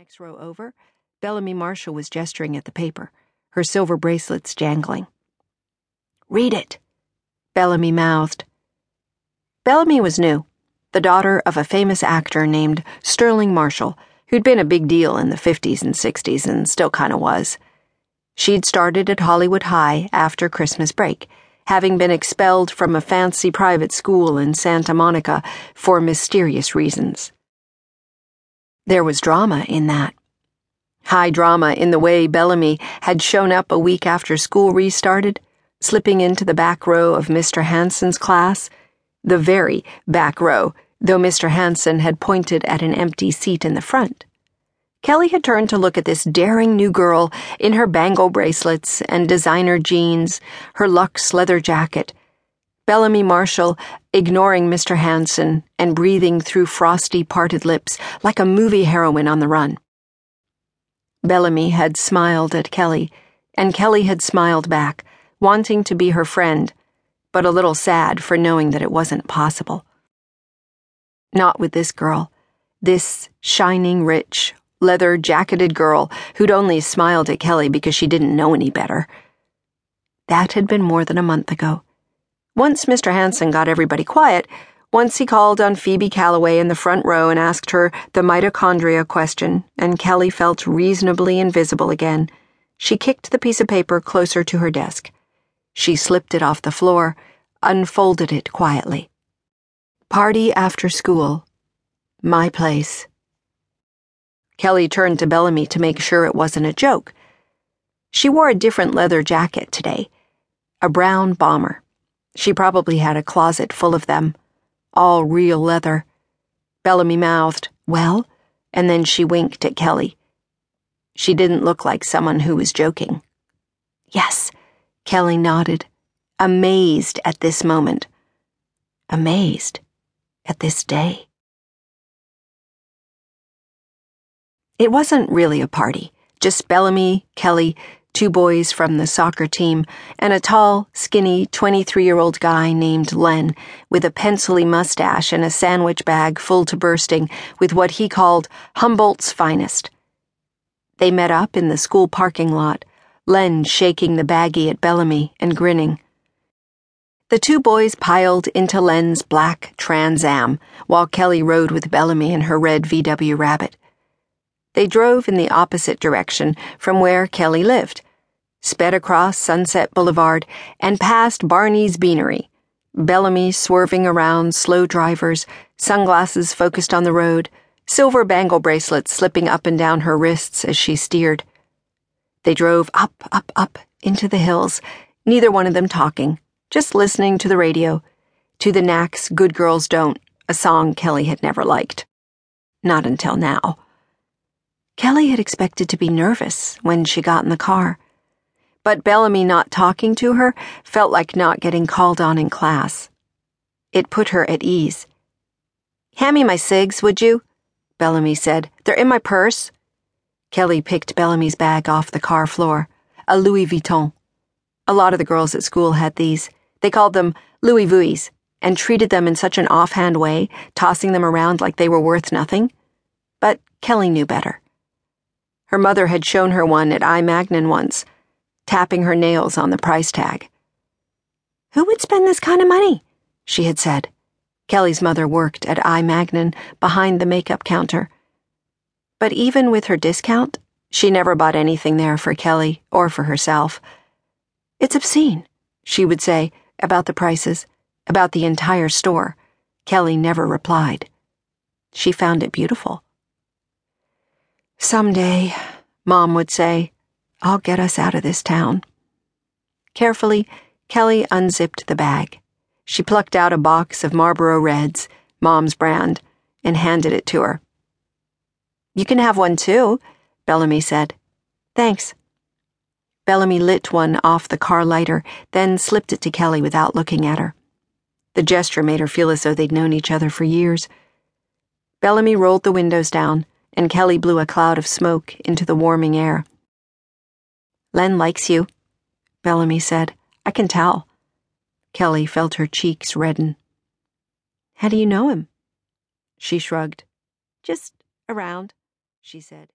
next row over, Bellamy Marshall was gesturing at the paper, her silver bracelets jangling. Read it, Bellamy mouthed. Bellamy was new, the daughter of a famous actor named Sterling Marshall, who'd been a big deal in the 50s and 60s and still kind of was. She'd started at Hollywood High after Christmas break, having been expelled from a fancy private school in Santa Monica for mysterious reasons. There was drama in that. High drama in the way Bellamy had shown up a week after school restarted, slipping into the back row of Mr. Hanson's class, the very back row, though Mr. Hanson had pointed at an empty seat in the front. Kelly had turned to look at this daring new girl in her bangle bracelets and designer jeans, her luxe leather jacket, Bellamy Marshall ignoring Mr. Hanson and breathing through frosty parted lips like a movie heroine on the run. Bellamy had smiled at Kelly, and Kelly had smiled back, wanting to be her friend, but a little sad for knowing that it wasn't possible. Not with this girl, this shining, rich, leather jacketed girl who'd only smiled at Kelly because she didn't know any better. That had been more than a month ago. Once Mr. Hanson got everybody quiet, once he called on Phoebe Calloway in the front row and asked her the mitochondria question, and Kelly felt reasonably invisible again, she kicked the piece of paper closer to her desk. She slipped it off the floor, unfolded it quietly. Party after school. My place. Kelly turned to Bellamy to make sure it wasn't a joke. She wore a different leather jacket today, a brown bomber. She probably had a closet full of them, all real leather. Bellamy mouthed, Well? And then she winked at Kelly. She didn't look like someone who was joking. Yes, Kelly nodded, amazed at this moment. Amazed at this day. It wasn't really a party, just Bellamy, Kelly, two boys from the soccer team, and a tall, skinny 23 year old guy named Len with a pencilly mustache and a sandwich bag full to bursting with what he called Humboldt's finest. They met up in the school parking lot, Len shaking the baggie at Bellamy and grinning. The two boys piled into Len's black Trans Am while Kelly rode with Bellamy in her red VW Rabbit. They drove in the opposite direction from where Kelly lived, sped across Sunset Boulevard, and past Barney's Beanery. Bellamy swerving around slow drivers, sunglasses focused on the road, silver bangle bracelets slipping up and down her wrists as she steered. They drove up, up, up into the hills, neither one of them talking, just listening to the radio, to the Knack's Good Girls Don't, a song Kelly had never liked. Not until now. Kelly had expected to be nervous when she got in the car. But Bellamy not talking to her felt like not getting called on in class. It put her at ease. Hand me my cigs, would you? Bellamy said. They're in my purse. Kelly picked Bellamy's bag off the car floor, a Louis Vuitton. A lot of the girls at school had these. They called them Louis Vuitts and treated them in such an offhand way, tossing them around like they were worth nothing. But Kelly knew better. Her mother had shown her one at I. Magnin once, tapping her nails on the price tag. Who would spend this kind of money? she had said. Kelly's mother worked at I. Magnin behind the makeup counter. But even with her discount, she never bought anything there for Kelly or for herself. It's obscene, she would say, about the prices, about the entire store. Kelly never replied. She found it beautiful. Someday, Mom would say, I'll get us out of this town. Carefully, Kelly unzipped the bag. She plucked out a box of Marlboro Reds, Mom's brand, and handed it to her. You can have one too, Bellamy said. Thanks. Bellamy lit one off the car lighter, then slipped it to Kelly without looking at her. The gesture made her feel as though they'd known each other for years. Bellamy rolled the windows down and Kelly blew a cloud of smoke into the warming air. Len likes you, Bellamy said. I can tell. Kelly felt her cheeks redden. How do you know him? She shrugged. Just around, she said.